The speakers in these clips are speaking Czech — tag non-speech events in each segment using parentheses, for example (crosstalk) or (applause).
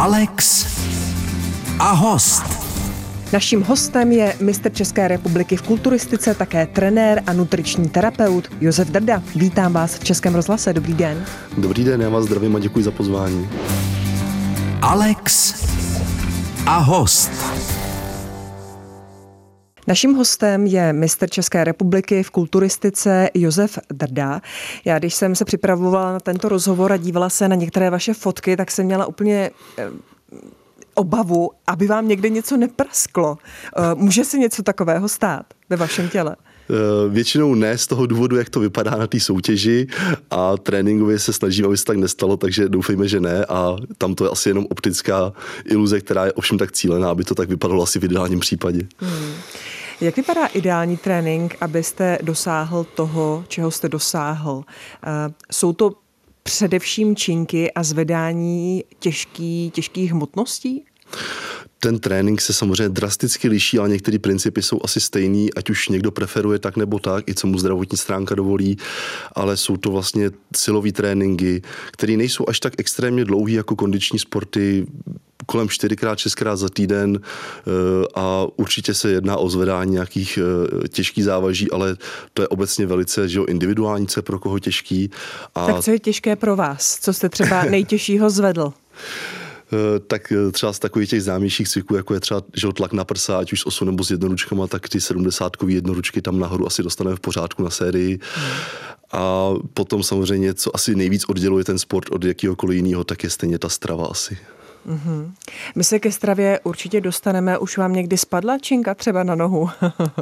Alex a host. Naším hostem je mistr České republiky v kulturistice, také trenér a nutriční terapeut Josef Drda. Vítám vás v Českém rozhlase. Dobrý den. Dobrý den, já vás zdravím a děkuji za pozvání. Alex a host. Naším hostem je mistr České republiky v kulturistice Josef Drda. Já když jsem se připravovala na tento rozhovor a dívala se na některé vaše fotky, tak jsem měla úplně eh, obavu, aby vám někde něco neprasklo. Eh, může se něco takového stát ve vašem těle? Eh, většinou ne z toho důvodu, jak to vypadá na té soutěži a tréninkově se snažím, aby se tak nestalo, takže doufejme, že ne a tam to je asi jenom optická iluze, která je ovšem tak cílená, aby to tak vypadalo asi v ideálním případě. Hmm. Jak vypadá ideální trénink, abyste dosáhl toho, čeho jste dosáhl? Eh, jsou to především činky a zvedání těžký, těžkých hmotností? Ten trénink se samozřejmě drasticky liší, ale některé principy jsou asi stejný, ať už někdo preferuje tak nebo tak, i co mu zdravotní stránka dovolí, ale jsou to vlastně silové tréninky, které nejsou až tak extrémně dlouhé jako kondiční sporty, kolem 4x, 6x za týden eh, a určitě se jedná o zvedání nějakých eh, těžkých závaží, ale to je obecně velice že jo, individuální, co je pro koho těžký. A... Tak co je těžké pro vás? Co jste třeba nejtěžšího zvedl? Eh, tak třeba z takových těch známějších cviků, jako je třeba že tlak na prsa, ať už s osou nebo s jednoručkama, tak ty 70 jednoručky tam nahoru asi dostaneme v pořádku na sérii. A potom samozřejmě, co asi nejvíc odděluje ten sport od jakýhokoliv jiného, tak je stejně ta strava asi. Mm-hmm. My se ke stravě určitě dostaneme. Už vám někdy spadla činka třeba na nohu?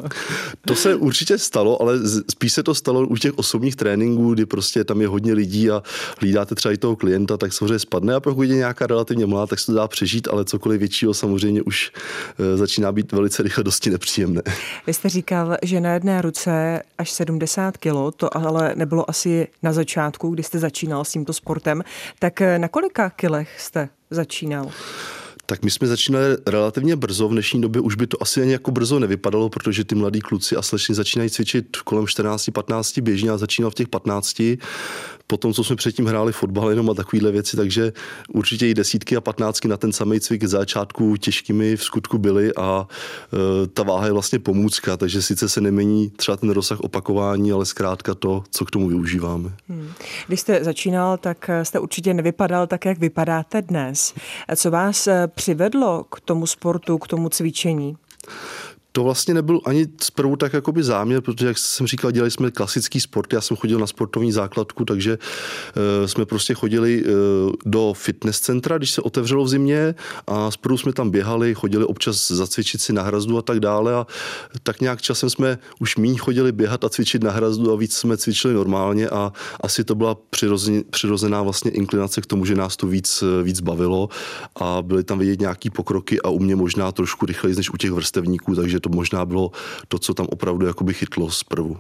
(laughs) to se určitě stalo, ale spíš se to stalo u těch osobních tréninků, kdy prostě tam je hodně lidí a hlídáte třeba i toho klienta, tak samozřejmě spadne a pokud je nějaká relativně malá, tak se to dá přežít, ale cokoliv většího samozřejmě už e, začíná být velice rychle dosti nepříjemné. (laughs) Vy jste říkal, že na jedné ruce až 70 kilo, to ale nebylo asi na začátku, kdy jste začínal s tímto sportem. Tak e, na kolika kilech jste začínal? Tak my jsme začínali relativně brzo, v dnešní době už by to asi ani jako brzo nevypadalo, protože ty mladí kluci a slečny začínají cvičit kolem 14-15 běžně a začínal v těch 15 potom, co jsme předtím hráli fotbal jenom a takovéhle věci, takže určitě i desítky a patnáctky na ten samý cvik začátku těžkými v skutku byly a e, ta váha je vlastně pomůcka, takže sice se nemění třeba ten rozsah opakování, ale zkrátka to, co k tomu využíváme. Hmm. Když jste začínal, tak jste určitě nevypadal tak, jak vypadáte dnes. Co vás e, přivedlo k tomu sportu, k tomu cvičení? To vlastně nebyl ani zprvu tak jakoby záměr, protože jak jsem říkal, dělali jsme klasický sport, já jsem chodil na sportovní základku, takže uh, jsme prostě chodili uh, do fitness centra, když se otevřelo v zimě a zprvu jsme tam běhali, chodili občas zacvičit si na hrazdu a tak dále a tak nějak časem jsme už míň chodili běhat a cvičit na hrazdu a víc jsme cvičili normálně a asi to byla přirozená, přirozená vlastně inklinace k tomu, že nás to víc, víc bavilo a byly tam vidět nějaký pokroky a u mě možná trošku rychleji než u těch vrstevníků, takže to to možná bylo to, co tam opravdu jakoby chytlo zprvu.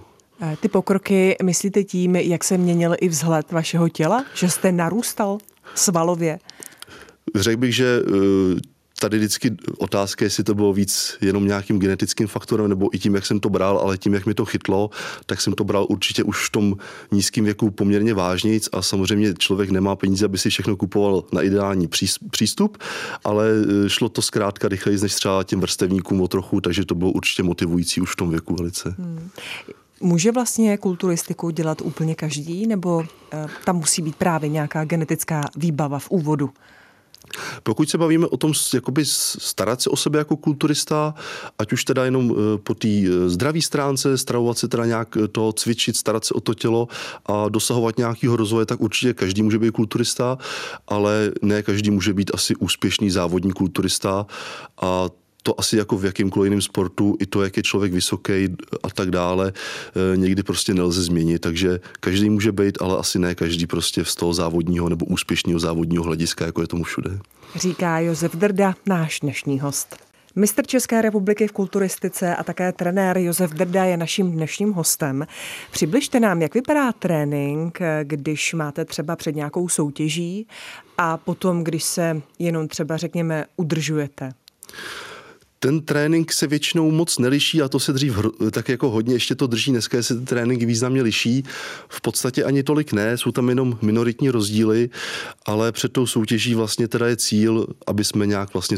Ty pokroky myslíte tím, jak se měnil i vzhled vašeho těla? Že jste narůstal svalově? Řekl bych, že eh, tady vždycky otázka, jestli to bylo víc jenom nějakým genetickým faktorem, nebo i tím, jak jsem to bral, ale tím, jak mi to chytlo, tak jsem to bral určitě už v tom nízkém věku poměrně vážnějc a samozřejmě člověk nemá peníze, aby si všechno kupoval na ideální přístup, ale e, šlo to zkrátka rychleji než třeba těm vrstevníkům o trochu, takže to bylo určitě motivující už v tom věku velice. Hmm. Může vlastně kulturistiku dělat úplně každý, nebo e, tam musí být právě nějaká genetická výbava v úvodu? Pokud se bavíme o tom, jakoby starat se o sebe jako kulturista, ať už teda jenom eh, po té eh, zdravé stránce, stravovat se teda nějak eh, to, cvičit, starat se o to tělo a dosahovat nějakého rozvoje, tak určitě každý může být kulturista, ale ne každý může být asi úspěšný závodní kulturista a to asi jako v jakýmkoliv jiném sportu, i to, jak je člověk vysoký a tak dále, eh, někdy prostě nelze změnit. Takže každý může být, ale asi ne každý prostě z toho závodního nebo úspěšného závodního hlediska, jako je tomu všude. Říká Josef Drda, náš dnešní host. Mistr České republiky v kulturistice a také trenér Josef Drda je naším dnešním hostem. Přibližte nám, jak vypadá trénink, když máte třeba před nějakou soutěží a potom, když se jenom třeba řekněme udržujete. Ten trénink se většinou moc neliší a to se dřív tak jako hodně ještě to drží. Dneska se ty tréninky významně liší. V podstatě ani tolik ne, jsou tam jenom minoritní rozdíly, ale před tou soutěží vlastně teda je cíl, aby jsme nějak vlastně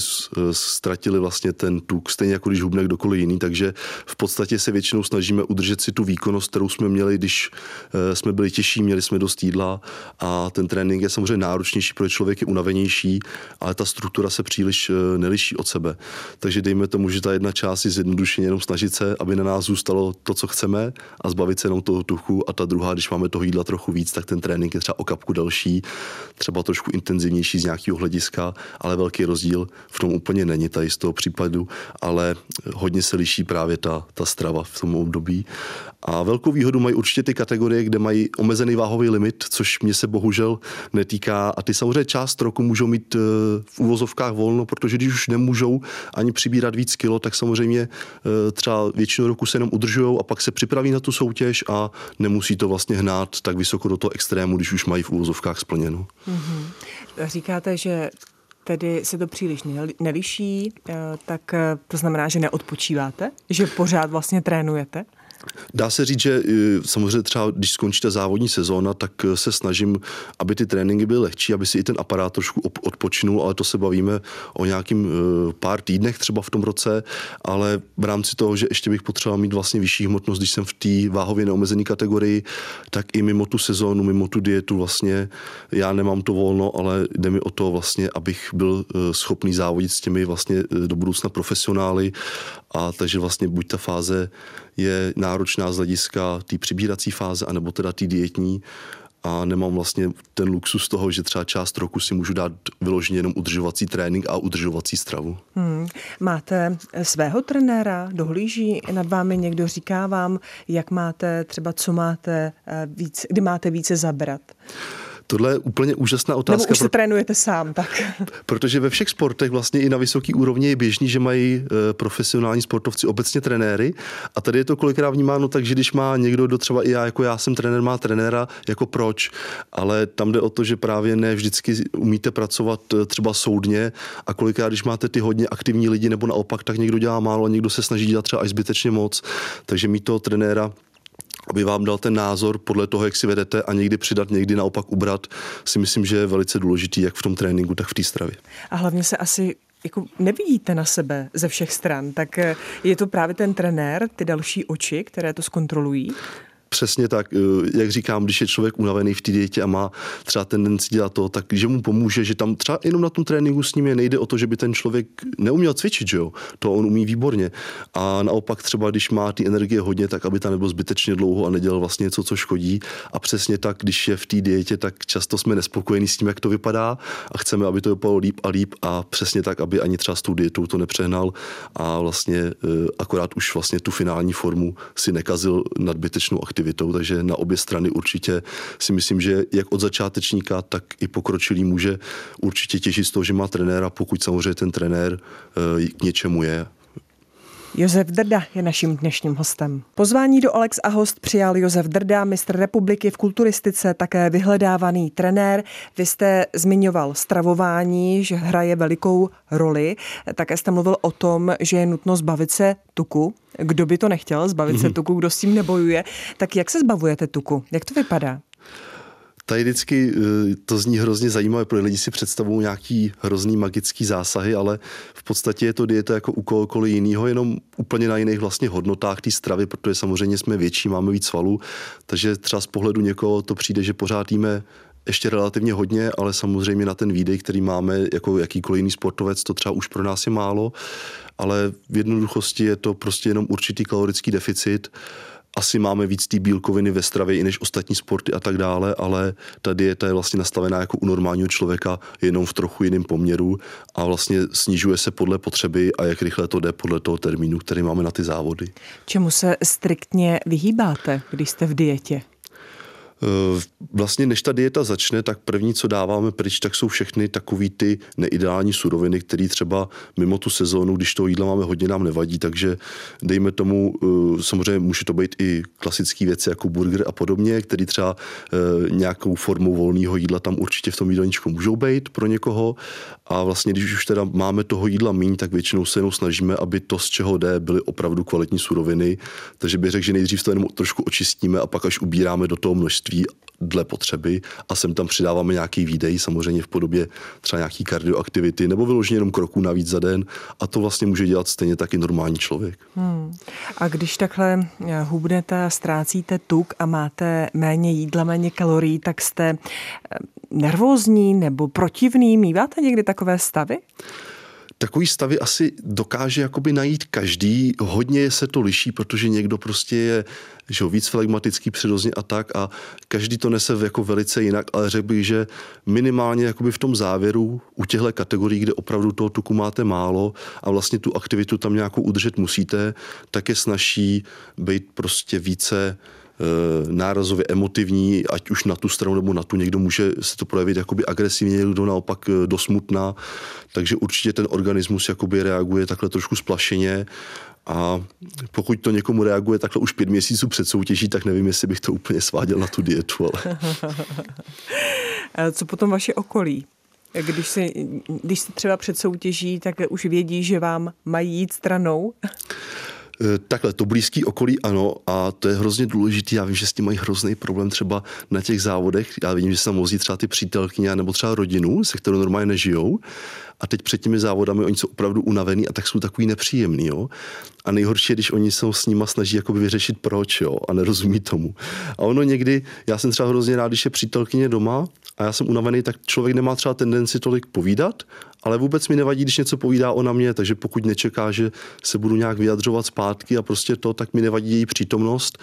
ztratili vlastně ten tuk, stejně jako když hubne kdokoliv jiný, takže v podstatě se většinou snažíme udržet si tu výkonnost, kterou jsme měli, když eh, jsme byli těžší, měli jsme dost jídla a ten trénink je samozřejmě náročnější, protože člověk je unavenější, ale ta struktura se příliš eh, neliší od sebe. Takže dejme tomu, že ta jedna část je zjednodušeně jenom snažit se, aby na nás zůstalo to, co chceme a zbavit se jenom toho tuchu a ta druhá, když máme toho jídla trochu víc, tak ten trénink je třeba o kapku delší, třeba trošku intenzivnější z nějakého hlediska, ale velký rozdíl v tom úplně není tady z toho případu, ale hodně se liší právě ta, ta strava v tom období. A velkou výhodu mají určitě ty kategorie, kde mají omezený váhový limit, což mě se bohužel netýká. A ty samozřejmě část roku můžou mít eh, v úvozovkách volno, protože když už nemůžou ani přibírat víc kilo, tak samozřejmě eh, třeba většinu roku se jenom udržují a pak se připraví na tu soutěž a nemusí to vlastně hnát tak vysoko do toho extrému, když už mají v úvozovkách splněno. Mm-hmm. Říkáte, že tedy se to příliš neliší, eh, tak to znamená, že neodpočíváte, že pořád vlastně trénujete? Dá se říct, že eh, samozřejmě třeba, když skončí ta závodní sezóna, tak eh, se snažím, aby ty tréninky byly lehčí, aby si i ten aparát trošku odpočinul, ale to se bavíme o nějakým eh, pár týdnech třeba v tom roce, ale v rámci toho, že ještě bych potřeboval mít vlastně vyšší hmotnost, když jsem v té váhově neomezené kategorii, tak i mimo tu sezónu, mimo tu dietu vlastně já nemám to volno, ale jde mi o to vlastně, abych byl schopný závodit s těmi vlastně do budoucna profesionály. A takže vlastně buď ta fáze je náročná z hlediska té přibírací fáze, anebo teda té dietní a nemám vlastně ten luxus toho, že třeba část roku si můžu dát vyloženě jenom udržovací trénink a udržovací stravu. Hmm. Máte svého trenéra, dohlíží nad vámi někdo, říká vám, jak máte, třeba co máte eh, víc, kdy máte více zabrat? Tohle je úplně úžasná otázka. Nebo už se trénujete sám, tak. (laughs) Protože ve všech sportech vlastně i na vysoké úrovni je běžný, že mají e, profesionální sportovci obecně trenéry a tady je to kolikrát vnímáno tak, že když má někdo, do třeba i já, jako já jsem trenér, má trenéra, jako proč, ale tam jde o to, že právě ne vždycky umíte pracovat e, třeba soudně a kolikrát, když máte ty hodně aktivní lidi nebo naopak, tak někdo dělá málo a někdo se snaží dělat třeba až zbytečně moc, takže mít toho trenéra aby vám dal ten názor podle toho, jak si vedete a někdy přidat, někdy naopak ubrat, si myslím, že je velice důležitý, jak v tom tréninku, tak v té stravě. A hlavně se asi jako nevidíte na sebe ze všech stran, tak eh, je to právě ten trenér, ty další oči, které to zkontrolují? Přesně tak, eh, jak říkám, když je člověk unavený v té dietě a má třeba tendenci dělat to, tak že mu pomůže, že tam třeba jenom na tom tréninku s ním je, nejde o to, že by ten člověk neuměl cvičit, že jo? To on umí výborně. A naopak třeba, když má ty energie hodně, tak aby tam nebyl zbytečně dlouho a nedělal vlastně něco, co škodí. A přesně tak, když je v té dietě, tak často jsme nespokojení s tím, jak to vypadá a chceme, aby to vypadalo líp a líp a přesně tak, aby ani třeba s tou dietou to nepřehnal a vlastně eh, akorát už vlastně tu finální formu si nekazil nadbytečnou aktivitu aktivitou, takže na obě strany určitě si myslím, že jak od začátečníka, tak i pokročilý může určitě těžit z toho, že má trenéra, pokud samozřejmě ten trenér eh, k něčemu je Josef Drda je naším dnešním hostem. Pozvání do Alex a host přijal Josef Drda, mistr republiky v kulturistice, také vyhledávaný trenér. Vy jste zmiňoval stravování, že hraje velikou roli. Také jste mluvil o tom, že je nutno zbavit se tuku. Kdo by to nechtěl zbavit mm-hmm. se mhm. tuku, kdo s tím nebojuje. Tak jak se zbavujete tuku? Jak to vypadá? Tady vždycky eh, to zní hrozně zajímavé, protože lidi si představují nějaký hrozný magický zásahy, ale v podstatě je to dieta jako u kohokoliv jiného, jenom úplně na jiných vlastně hodnotách té stravy, protože samozřejmě jsme větší, máme víc svalů, takže třeba z pohledu někoho to přijde, že pořád jíme ještě relativně hodně, ale samozřejmě na ten výdej, který máme jako jakýkoliv jiný sportovec, to třeba už pro nás je málo, ale v jednoduchosti je to prostě jenom určitý kalorický deficit asi máme víc té bílkoviny ve stravě i než ostatní sporty a tak dále, ale ta dieta je vlastně nastavená jako u normálního člověka jenom v trochu jiném poměru a vlastně snižuje se podle potřeby a jak rychle to jde podle toho termínu, který máme na ty závody. Čemu se striktně vyhýbáte, když jste v dietě? Eh, vlastně než ta dieta začne, tak první, co dáváme pryč, tak jsou všechny takový ty neideální suroviny, které třeba mimo tu sezónu, když to jídla máme hodně, nám nevadí, takže dejme tomu, eh, samozřejmě může to být i klasické věci jako burger a podobně, který třeba eh, nějakou formou volného jídla tam určitě v tom jídelníčku můžou být pro někoho. A vlastně když už teda máme toho jídla míň, tak většinou se jenom snažíme, aby to, z čeho jde, byly opravdu kvalitní suroviny, takže bych řekl, že nejdřív to jenom trošku očistíme a pak až ubíráme do toho množství množství dle potřeby a sem tam přidáváme nějaký výdej, samozřejmě v podobě třeba nějaký kardioaktivity nebo vyloženě jenom kroků navíc za den a to vlastně může dělat stejně taky normální člověk. Hmm. A když takhle eh, hubnete ztrácíte tuk a máte méně jídla, méně kalorií, tak jste eh, nervózní nebo protivný? Míváte někdy takové stavy? Takový stavy asi dokáže jakoby najít každý. Hodně se to liší, protože někdo prostě je že víc flegmatický přirozeně a tak a každý to nese jako velice jinak, ale řekl bych, že minimálně jakoby v tom závěru u těchto kategorií, kde opravdu toho tuku máte málo a vlastně tu aktivitu tam nějakou udržet musíte, tak je snaží být prostě více nárazově emotivní, ať už na tu stranu nebo na tu. Někdo může se to projevit jakoby agresivně, někdo naopak eh, dosmutná. Takže určitě ten organismus jakoby reaguje takhle trošku splašeně a pokud to někomu reaguje takhle už pět měsíců před soutěží, tak nevím, jestli bych to úplně sváděl na tu dietu. Ale... (laughs) Co potom vaše okolí? Když, si, když jste třeba před soutěží, tak už vědí, že vám mají jít stranou? Eh, takhle, to blízký okolí ano a to je hrozně důležité. Já vím, že s tím mají hrozný problém třeba na těch závodech. Já vím, že se tam vozí třeba ty přítelkyně nebo třeba rodinu, se kterou normálně nežijou. A teď před těmi závodami oni jsou opravdu unavený a tak jsou takový nepříjemný. Jo? A nejhorší je, když oni se s nima snaží jakoby vyřešit proč jo? a nerozumí tomu. A ono někdy, já jsem třeba hrozně rád, když je přítelkyně doma a já jsem unavený, tak člověk nemá třeba tendenci tolik povídat, ale vůbec mi nevadí, když něco povídá ona mě, takže pokud nečeká, že se budu nějak vyjadřovat zpátky a prostě to, tak mi nevadí její přítomnost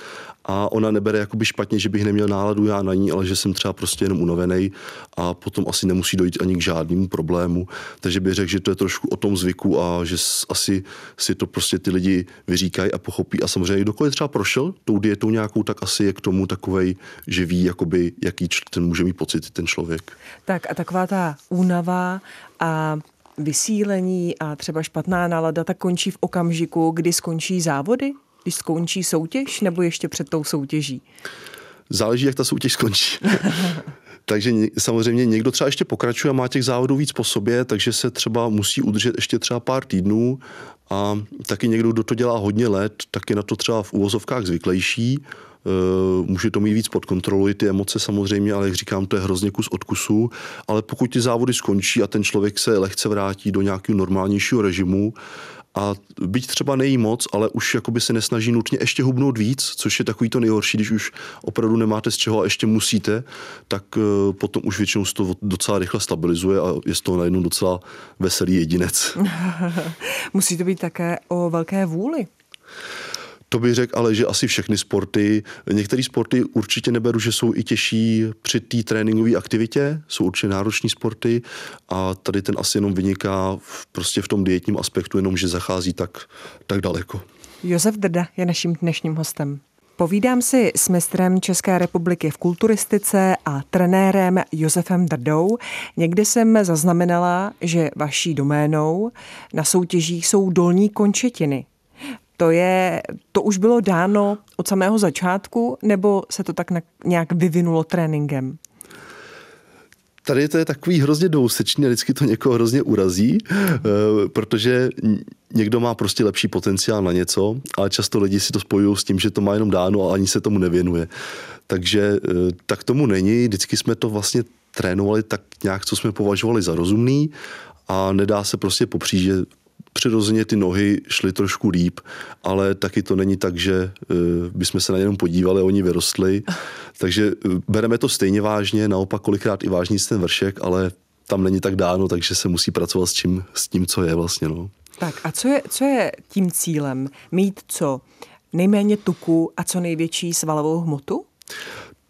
a ona nebere jakoby špatně, že bych neměl náladu já na ní, ale že jsem třeba prostě jenom unavený a potom asi nemusí dojít ani k žádnému problému. Takže bych řekl, že to je trošku o tom zvyku a že asi si to prostě ty lidi vyříkají a pochopí. A samozřejmě, kdokoliv třeba prošel tou dietou nějakou, tak asi je k tomu takovej, že ví, jakoby, jaký ten může mít pocit ten člověk. Tak a taková ta únava a vysílení a třeba špatná nálada tak končí v okamžiku, kdy skončí závody? Když skončí soutěž nebo ještě před tou soutěží? Záleží, jak ta soutěž skončí. (laughs) takže samozřejmě někdo třeba ještě pokračuje a má těch závodů víc po sobě, takže se třeba musí udržet ještě třeba pár týdnů a taky někdo, kdo to dělá hodně let, tak je na to třeba v úvozovkách zvyklejší může to mít víc pod kontrolou, ty emoce samozřejmě, ale jak říkám, to je hrozně kus od kusu, ale pokud ty závody skončí a ten člověk se lehce vrátí do nějakého normálnějšího režimu, a byť třeba nejí moc, ale už jakoby se nesnaží nutně ještě hubnout víc, což je takový to nejhorší, když už opravdu nemáte z čeho a ještě musíte, tak eh, potom už většinou se to docela rychle stabilizuje a je z toho najednou docela veselý jedinec. (laughs) Musí to být také o velké vůli. To bych řekl, ale že asi všechny sporty, některé sporty určitě neberu, že jsou i těžší při té tréninkové aktivitě, jsou určitě nároční sporty a tady ten asi jenom vyniká v, prostě v tom dietním aspektu, jenom že zachází tak, tak daleko. Josef Drda je naším dnešním hostem. Povídám si s mistrem České republiky v kulturistice a trenérem Josefem Drdou. Někdy jsem zaznamenala, že vaší doménou na soutěžích jsou dolní končetiny. To, je, to už bylo dáno od samého začátku, nebo se to tak nějak vyvinulo tréninkem? Tady to je takový hrozně dousečný a vždycky to někoho hrozně urazí, eh, protože někdo má prostě lepší potenciál na něco, ale často lidi si to spojují s tím, že to má jenom dáno a ani se tomu nevěnuje. Takže eh, tak tomu není. Vždycky jsme to vlastně trénovali tak nějak, co jsme považovali za rozumný a nedá se prostě popřít, že přirozeně ty nohy šly trošku líp, ale taky to není tak, že eh, bychom se na něm podívali oni vyrostli. (laughs) Takže eh, bereme to stejně vážně, naopak kolikrát i vážný ten vršek, ale tam není tak dáno, takže se musí pracovat s tím, s tím co je vlastně. No. Tak a co je, co je tím cílem? Mít co? Nejméně tuku a co největší svalovou hmotu?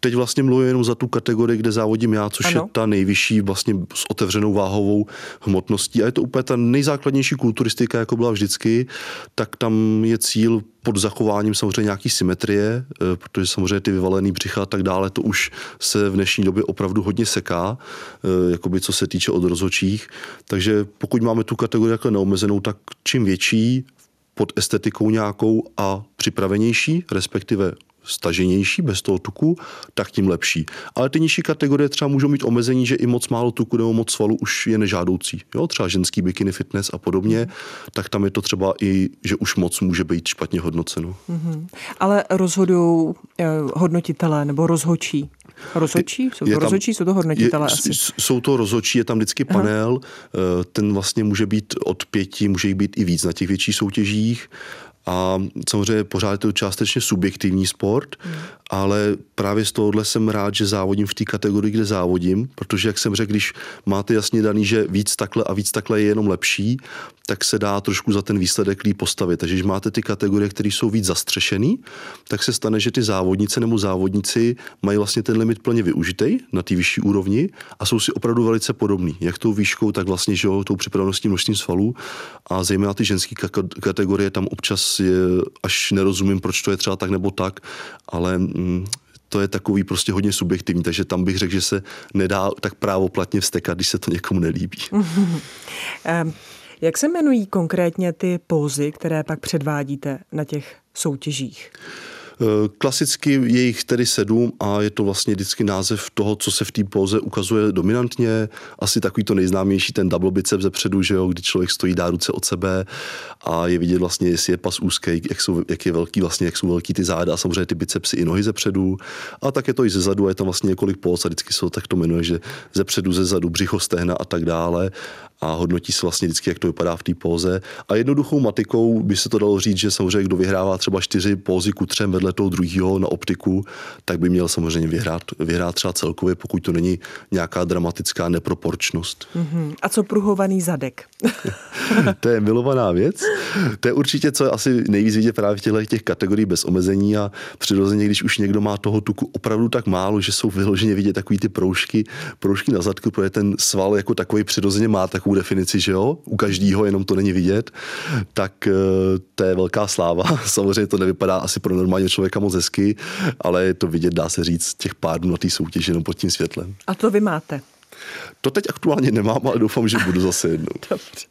Teď vlastně mluvím jenom za tu kategorii, kde závodím já, což ano. je ta nejvyšší vlastně s otevřenou váhovou hmotností. A je to úplně ta nejzákladnější kulturistika, jako byla vždycky, tak tam je cíl pod zachováním samozřejmě nějaký symetrie, eh, protože samozřejmě ty vyvalený břicha a tak dále, to už se v dnešní době opravdu hodně seká, eh, jakoby co se týče od rozhočích. Takže pokud máme tu kategorii jako neomezenou, tak čím větší pod estetikou nějakou a připravenější, respektive staženější, bez toho tuku, tak tím lepší. Ale ty nižší kategorie třeba můžou mít omezení, že i moc málo tuku nebo moc svalu už je nežádoucí. Jo, třeba ženský bikini fitness a podobně, tak tam je to třeba i, že už moc může být špatně hodnoceno. Mm-hmm. Ale rozhodují eh, hodnotitelé nebo rozhočí? Rozhodčí? Jsou to tam, rozhodčí, jsou to hodnotitelé je, asi? Jsou to rozhodčí, je tam vždycky panel, Aha. Eh, ten vlastně může být od pěti, může jich být i víc na těch větších soutěžích a samozřejmě pořád je to částečně subjektivní sport, hmm. ale právě z tohohle jsem rád, že závodím v té kategorii, kde závodím, protože jak jsem řekl, když máte jasně daný, že víc takhle a víc takhle je jenom lepší, tak se dá trošku za ten výsledek líp postavit. Takže když máte ty kategorie, které jsou víc zastřešený, tak se stane, že ty závodnice nebo závodníci mají vlastně ten limit plně využitý na té vyšší úrovni a jsou si opravdu velice podobní. Jak tou výškou, tak vlastně že jo, tou připraveností množstvím svalů. A zejména ty ženské kategorie tam občas je, až nerozumím, proč to je třeba tak nebo tak, ale mm, to je takový prostě hodně subjektivní, takže tam bych řekl, že se nedá tak právoplatně vstekat, když se to někomu nelíbí. (laughs) Jak se jmenují konkrétně ty pózy, které pak předvádíte na těch soutěžích? Klasicky je jich tedy sedm a je to vlastně vždycky název toho, co se v té póze ukazuje dominantně. Asi takový to nejznámější, ten double bicep ze předu, že jo, kdy člověk stojí, dá ruce od sebe a je vidět vlastně, jestli je pas úzký, jak, jsou, jak je velký, vlastně, jak jsou velký ty záda a samozřejmě ty bicepsy i nohy ze předu. A tak je to i ze zadu a je tam vlastně několik póz a vždycky se to tak to jmenuje, že ze předu, ze zadu, břicho, stehna a tak dále a hodnotí se vlastně vždycky, jak to vypadá v té póze. A jednoduchou matikou by se to dalo říct, že samozřejmě kdo vyhrává třeba čtyři pózy ku třem vedle toho druhého na optiku, tak by měl samozřejmě vyhrát, vyhrát třeba celkově, pokud to není nějaká dramatická neproporčnost. Mm-hmm. A co pruhovaný zadek? (laughs) to je milovaná věc. To je určitě, co je asi nejvíc vidět právě v těchto těch kategorií bez omezení a přirozeně, když už někdo má toho tuku opravdu tak málo, že jsou vyloženě vidět takový ty proužky, proužky na zadku, protože ten sval jako takový přirozeně má tak takovou definici, že jo, u každého, jenom to není vidět, tak eh, to je velká sláva. (laughs) Samozřejmě to nevypadá asi pro normálního člověka moc hezky, ale je to vidět, dá se říct, těch pár dnů na té soutěži jenom pod tím světlem. A to vy máte? To teď aktuálně nemám, ale doufám, že budu zase jednou. (laughs) Dobře.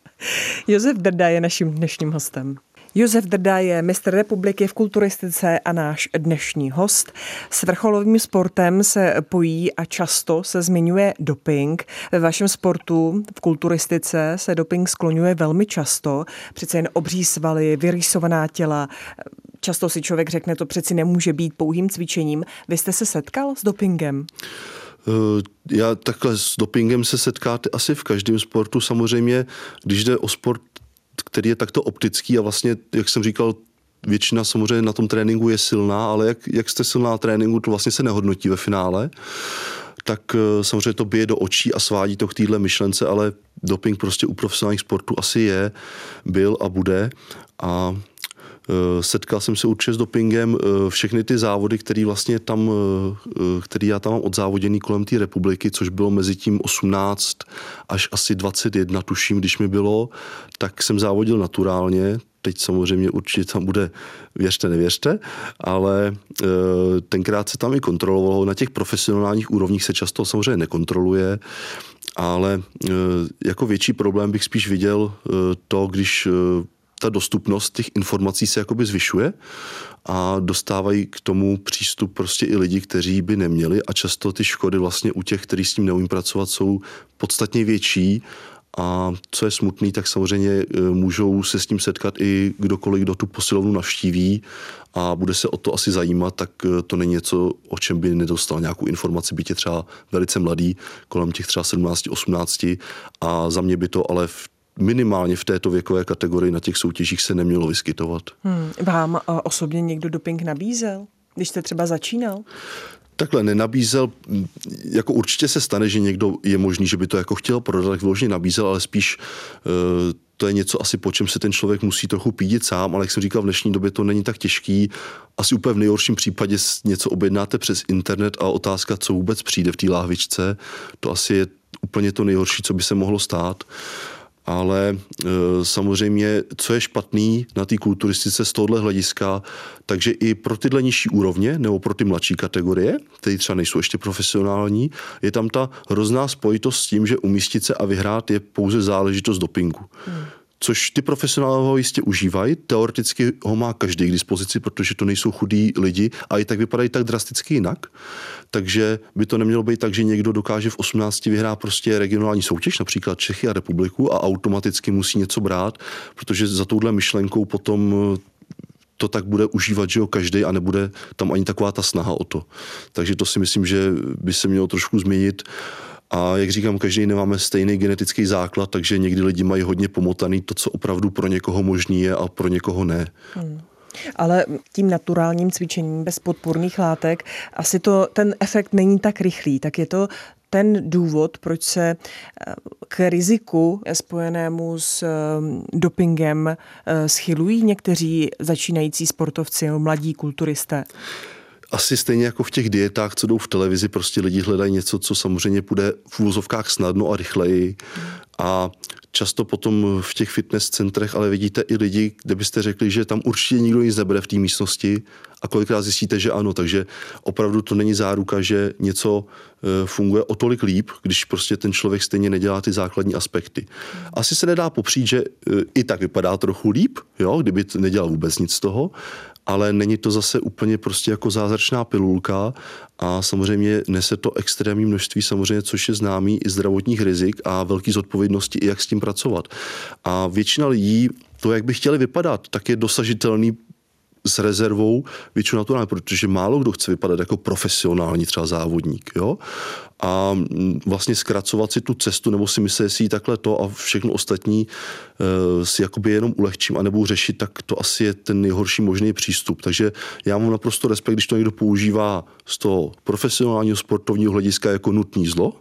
Josef Drda je naším dnešním hostem. Josef Drda je mistr republiky v kulturistice a náš dnešní host. S vrcholovým sportem se pojí a často se zmiňuje doping. Ve vašem sportu v kulturistice se doping skloňuje velmi často. Přece jen obří svaly, vyrýsovaná těla. Často si člověk řekne, to přeci nemůže být pouhým cvičením. Vy jste se setkal s dopingem? Já takhle s dopingem se setkáte asi v každém sportu. Samozřejmě, když jde o sport který je takto optický a vlastně, jak jsem říkal, většina samozřejmě na tom tréninku je silná, ale jak, jak jste silná na tréninku, to vlastně se nehodnotí ve finále tak eh, samozřejmě to bije do očí a svádí to k téhle myšlence, ale doping prostě u profesionálních sportů asi je, byl a bude. A setkal jsem se určitě s dopingem. Eh, všechny ty závody, které vlastně tam, eh, který já tam mám odzávoděný kolem té republiky, což bylo mezi tím 18 až asi 21, tuším, když mi bylo, tak jsem závodil naturálně, teď samozřejmě určitě tam bude, věřte, nevěřte, ale tenkrát se tam i kontrolovalo. Na těch profesionálních úrovních se často samozřejmě nekontroluje, ale jako větší problém bych spíš viděl to, když ta dostupnost těch informací se jakoby zvyšuje a dostávají k tomu přístup prostě i lidi, kteří by neměli a často ty škody vlastně u těch, kteří s tím neumí pracovat, jsou podstatně větší. A co je smutný, tak samozřejmě e, můžou se s tím setkat i kdokoliv, kdo tu posilovnu navštíví a bude se o to asi zajímat, tak e, to není něco, o čem by nedostal nějakou informaci, byť je třeba velice mladý, kolem těch třeba 17-18 a za mě by to ale v minimálně v této věkové kategorii na těch soutěžích se nemělo vyskytovat. Hmm. Vám uh, osobně někdo doping nabízel, když jste třeba začínal? Takhle nenabízel, jako určitě se stane, že někdo je možný, že by to jako chtěl prodat, tak vložně nabízel, ale spíš uh, to je něco asi, po čem se ten člověk musí trochu pídit sám, ale jak jsem říkal, v dnešní době to není tak těžký. Asi úplně v nejhorším případě něco objednáte přes internet a otázka, co vůbec přijde v té láhvičce, to asi je úplně to nejhorší, co by se mohlo stát ale e, samozřejmě, co je špatný na té kulturistice z tohohle hlediska, takže i pro tyhle nižší úrovně nebo pro ty mladší kategorie, které třeba nejsou ještě profesionální, je tam ta hrozná spojitost s tím, že umístit se a vyhrát je pouze záležitost dopingu. Hmm což ty profesionálové ho jistě užívají. Teoreticky ho má každý k dispozici, protože to nejsou chudí lidi a i tak vypadají tak drasticky jinak. Takže by to nemělo být tak, že někdo dokáže v 18 vyhrát prostě regionální soutěž, například Čechy a republiku a automaticky musí něco brát, protože za touhle myšlenkou potom to tak bude užívat, že jo, každý a nebude tam ani taková ta snaha o to. Takže to si myslím, že by se mělo trošku změnit. A jak říkám, každý nemáme stejný genetický základ, takže někdy lidi mají hodně pomotaný to, co opravdu pro někoho možný je a pro někoho ne. Hmm. Ale tím naturálním cvičením bez podporných látek asi to, ten efekt není tak rychlý. Tak je to ten důvod, proč se eh, k riziku spojenému s eh, dopingem eh, schylují někteří začínající sportovci, mladí kulturisté? Asi stejně jako v těch dietách, co jdou v televizi, prostě lidi hledají něco, co samozřejmě půjde v úvozovkách snadno a rychleji. A často potom v těch fitness centrech, ale vidíte i lidi, kde byste řekli, že tam určitě nikdo nic nebere v té místnosti a kolikrát zjistíte, že ano, takže opravdu to není záruka, že něco e, funguje o tolik líp, když prostě ten člověk stejně nedělá ty základní aspekty. Asi se nedá popřít, že e, i tak vypadá trochu líp, jo, kdyby nedělal vůbec nic z toho, ale není to zase úplně prostě jako zázračná pilulka a samozřejmě nese to extrémní množství samozřejmě, což je známý i zdravotních rizik a velký zodpovědnosti i jak s tím pracovat. A většina lidí to, jak by chtěli vypadat, tak je dosažitelný s rezervou většinou to protože málo kdo chce vypadat jako profesionální třeba závodník. Jo? A mm, vlastně zkracovat si tu cestu nebo si myslet si takhle to a všechno ostatní uh, si jakoby jenom ulehčím a nebudu řešit, tak to asi je ten nejhorší možný přístup. Takže já mám naprosto respekt, když to někdo používá z toho profesionálního sportovního hlediska jako nutný zlo,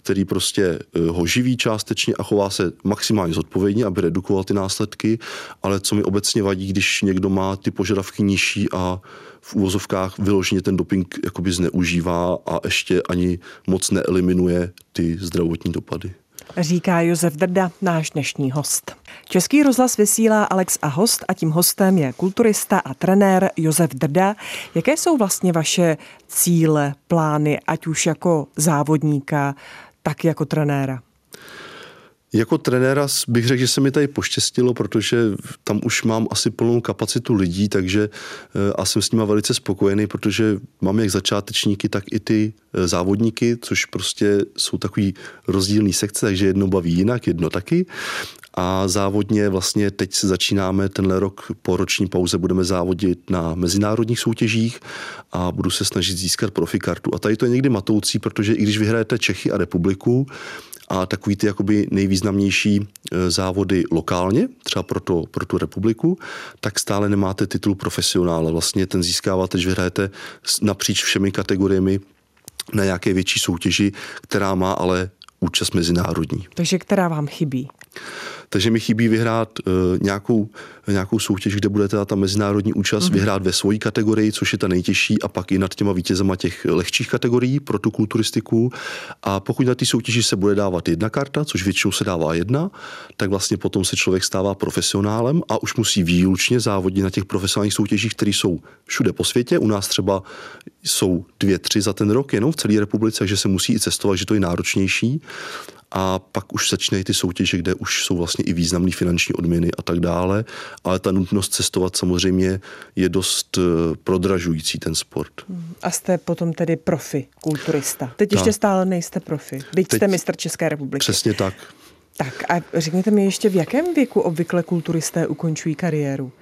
který prostě eh, ho živí částečně a chová se maximálně zodpovědně, aby redukoval ty následky, ale co mi obecně vadí, když někdo má ty požadavky nižší a v úvozovkách vyloženě ten doping jakoby zneužívá a ještě ani moc neeliminuje ty zdravotní dopady. Říká Josef Drda, náš dnešní host. Český rozhlas vysílá Alex a host a tím hostem je kulturista a trenér Josef Drda. Jaké jsou vlastně vaše cíle, plány, ať už jako závodníka, tak jako trenéra? Jako trenéra bych řekl, že se mi tady poštěstilo, protože tam už mám asi plnou kapacitu lidí, takže eh, a jsem s nima velice spokojený, protože mám jak začátečníky, tak i ty eh, závodníky, což prostě jsou takový rozdílný sekce, takže jedno baví jinak, jedno taky. A závodně vlastně teď se začínáme tenhle rok po roční pauze budeme závodit na mezinárodních soutěžích a budu se snažit získat profikartu. A tady to je někdy matoucí, protože i když vyhrajete Čechy a republiku, a takový ty jakoby nejvýznamnější e, závody lokálně, třeba pro, to, pro tu republiku, tak stále nemáte titul profesionála. Vlastně ten získáváte, když vyhrajete napříč všemi kategoriemi na nějaké větší soutěži, která má ale účast mezinárodní. Takže která vám chybí? Takže mi chybí vyhrát uh, nějakou, nějakou soutěž, kde bude teda ta mezinárodní účast, mm-hmm. vyhrát ve svojí kategorii, což je ta nejtěžší, a pak i nad těma vítězama těch lehčích kategorií pro tu kulturistiku. A pokud na té soutěži se bude dávat jedna karta, což většinou se dává jedna, tak vlastně potom se člověk stává profesionálem a už musí výlučně závodit na těch profesionálních soutěžích, které jsou všude po světě. U nás třeba jsou dvě, tři za ten rok jenom v celé republice, takže se musí i cestovat, že to je náročnější a pak už začínají ty soutěže, kde už jsou vlastně i významné finanční odměny a tak dále, ale ta nutnost cestovat samozřejmě je dost eh, prodražující ten sport. A jste potom tedy profi, kulturista. Teď tak. ještě stále nejste profi, byť Teď jste mistr České republiky. Přesně tak. Tak a řekněte mi ještě, v jakém věku obvykle kulturisté ukončují kariéru?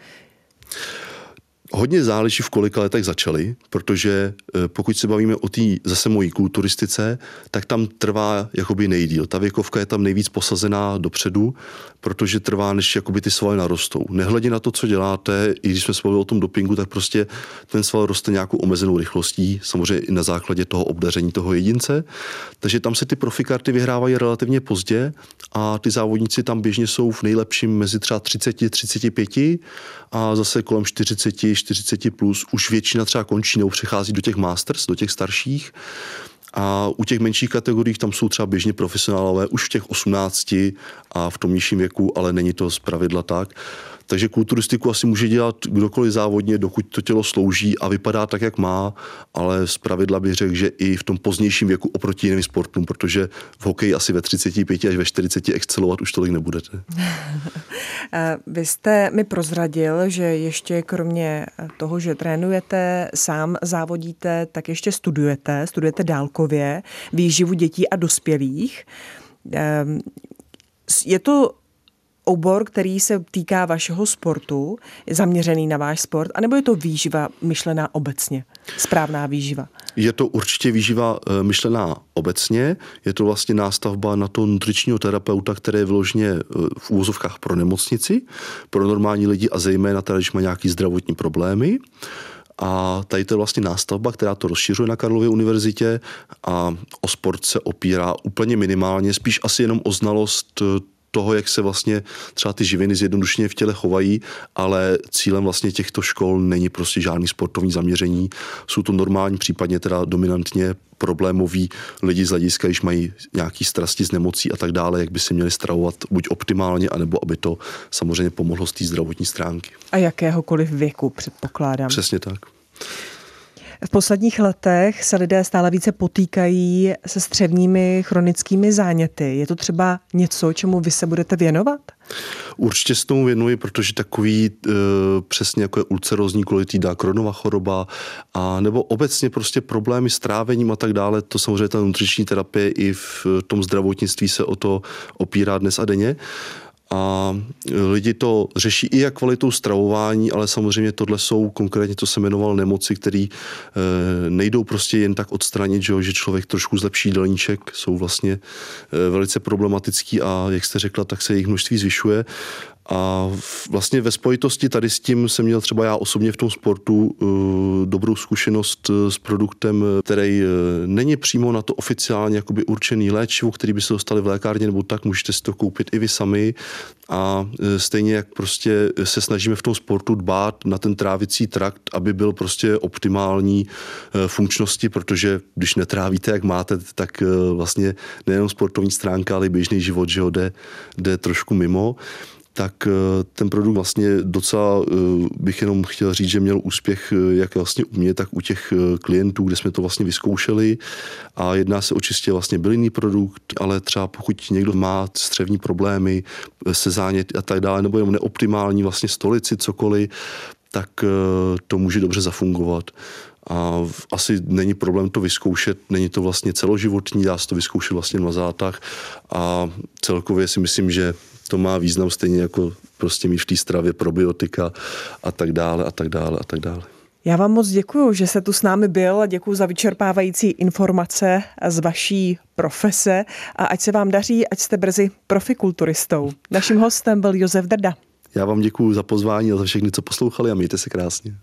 Hodně záleží, v kolika letech začali, protože eh, pokud se bavíme o té zase mojí kulturistice, tak tam trvá jakoby nejdíl. Ta věkovka je tam nejvíc posazená dopředu, protože trvá, než jakoby ty svaly narostou. Nehledě na to, co děláte, i když jsme se o tom dopingu, tak prostě ten sval roste nějakou omezenou rychlostí, samozřejmě i na základě toho obdaření toho jedince. Takže tam se ty profikarty vyhrávají relativně pozdě a ty závodníci tam běžně jsou v nejlepším mezi třeba 30, 35 a zase kolem 40, 40 plus už většina třeba končí nebo přechází do těch masters, do těch starších. A u těch menších kategorií tam jsou třeba běžně profesionálové už v těch 18 a v tom nižším věku, ale není to z pravidla tak. Takže kulturistiku asi může dělat kdokoliv závodně, dokud to tělo slouží a vypadá tak, jak má, ale z pravidla bych řekl, že i v tom pozdějším věku oproti jiným sportům, protože v hokeji asi ve 35 až ve 40 excelovat už tolik nebudete. (laughs) Vy jste mi prozradil, že ještě kromě toho, že trénujete, sám závodíte, tak ještě studujete, studujete dálkově výživu dětí a dospělých. Ehm, je to obor, který se týká vašeho sportu, zaměřený na váš sport, anebo je to výživa myšlená obecně? Správná výživa? Je to určitě výživa eh, myšlená obecně. Je to vlastně nástavba na to nutričního terapeuta, který je vyloženě eh, v úvozovkách pro nemocnici, pro normální lidi a zejména teda, když má nějaký zdravotní problémy. A tady to je vlastně nástavba, která to rozšiřuje na Karlově univerzitě a o sport se opírá úplně minimálně, spíš asi jenom o znalost eh, toho, jak se vlastně třeba ty živiny zjednodušeně v těle chovají, ale cílem vlastně těchto škol není prostě žádný sportovní zaměření. Jsou to normální, případně teda dominantně problémoví lidi z hlediska, když mají nějaký strasti z nemocí a tak dále, jak by se měli stravovat buď optimálně, anebo aby to samozřejmě pomohlo z té zdravotní stránky. A jakéhokoliv věku, předpokládám. Přesně tak. V posledních letech se lidé stále více potýkají se střevními chronickými záněty. Je to třeba něco, čemu vy se budete věnovat? Určitě se tomu věnuji, protože takový e, přesně jako je ulcerozní kolitida, kronová choroba a nebo obecně prostě problémy s trávením a tak dále, to samozřejmě ta nutriční terapie i v tom zdravotnictví se o to opírá dnes a denně a lidi to řeší i jak kvalitou stravování, ale samozřejmě tohle jsou konkrétně, to se jmenoval nemoci, které e, nejdou prostě jen tak odstranit, že, že člověk trošku zlepší delníček, jsou vlastně e, velice problematický a jak jste řekla, tak se jejich množství zvyšuje a vlastně ve spojitosti tady s tím jsem měl třeba já osobně v tom sportu uh, dobrou zkušenost uh, s produktem, který uh, není přímo na to oficiálně jakoby určený léčivo, který by se dostali v lékárně nebo tak, můžete si to koupit i vy sami. A stejně jak prostě se snažíme v tom sportu dbát na ten trávicí trakt, aby byl prostě optimální funkčnosti, protože když netrávíte, jak máte, tak vlastně nejenom sportovní stránka, ale i běžný život, že ho jde, jde trošku mimo tak eh, ten produkt vlastně docela eh, bych jenom chtěl říct, že měl úspěch eh, jak vlastně u mě, tak u těch klientů, kde jsme to vlastně vyzkoušeli a jedná se o čistě vlastně bylinný produkt, ale třeba pokud někdo má střevní problémy, se zánět a tak dále, nebo jenom neoptimální vlastně stolici, cokoliv, tak to může dobře zafungovat. A asi není problém to vyzkoušet, není to vlastně celoživotní, dá se to vyzkoušet vlastně na zátah a celkově si myslím, že to má význam stejně jako prostě mít v té stravě probiotika a tak dále a tak dále a tak dále. Já vám moc děkuji, že jste tu s námi byl a děkuji za vyčerpávající informace z vaší profese a ať se vám daří, ať jste brzy profikulturistou. Naším hostem byl Josef Drda. Já vám děkuji za pozvání a za všechny, co poslouchali a mějte se krásně.